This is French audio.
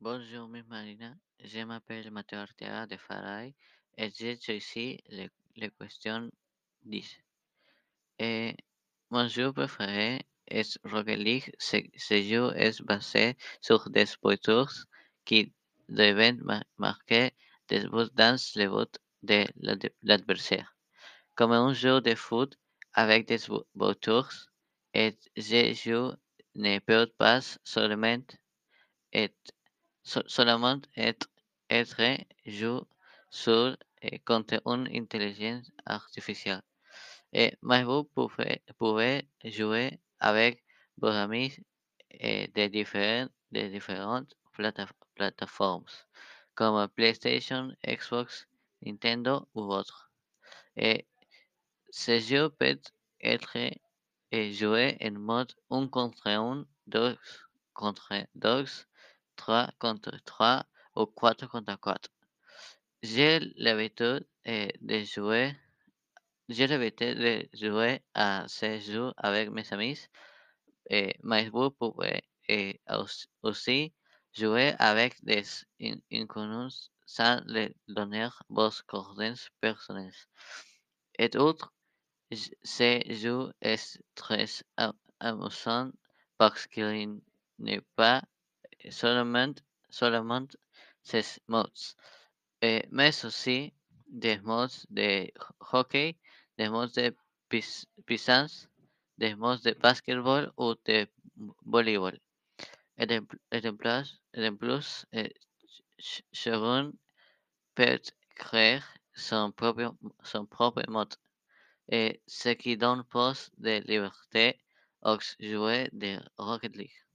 Bonjour, Miss Marina. Je m'appelle Matteo Arteaga de Faray et j'ai choisi les, les questions 10. Et mon jeu préféré est Rocket League. Ce, ce jeu est basé sur des voitures qui ma- marquer des buts dans les buts de l'ad- l'adversaire. Comme un jeu de foot avec des voitures, et ce jeu ne peut pas seulement être, so- seulement être, être joué sur contre une intelligence artificielle. Et mais vous pouvez, jouer avec vos amis et de, différentes, plateformes comme PlayStation, Xbox, Nintendo ou autres. Et ce jeu peut être eh, joué en mode 1 contre 1, 2 contre 2, 3 contre 3 ou 4 contre 4. J'ai l'habitude eh, de jouer j'ai l'habitude de jouer à ce jeu avec mes amis, eh, mais vous pouvez eh, aus- aussi jouer avec des in- inconnus sans leur donner vos coordonnées personnelles. Et outre, j- ce jeu est très amusant parce qu'il n'est pas seulement, seulement ces modes, eh, mais aussi des modes de hockey, des modes de pis- des modes de basketball ou de voleibol. Et en, plus, chacun peut créer son propre, son propre mode, et ce qui donne plus de liberté aux joueurs de Rocket League.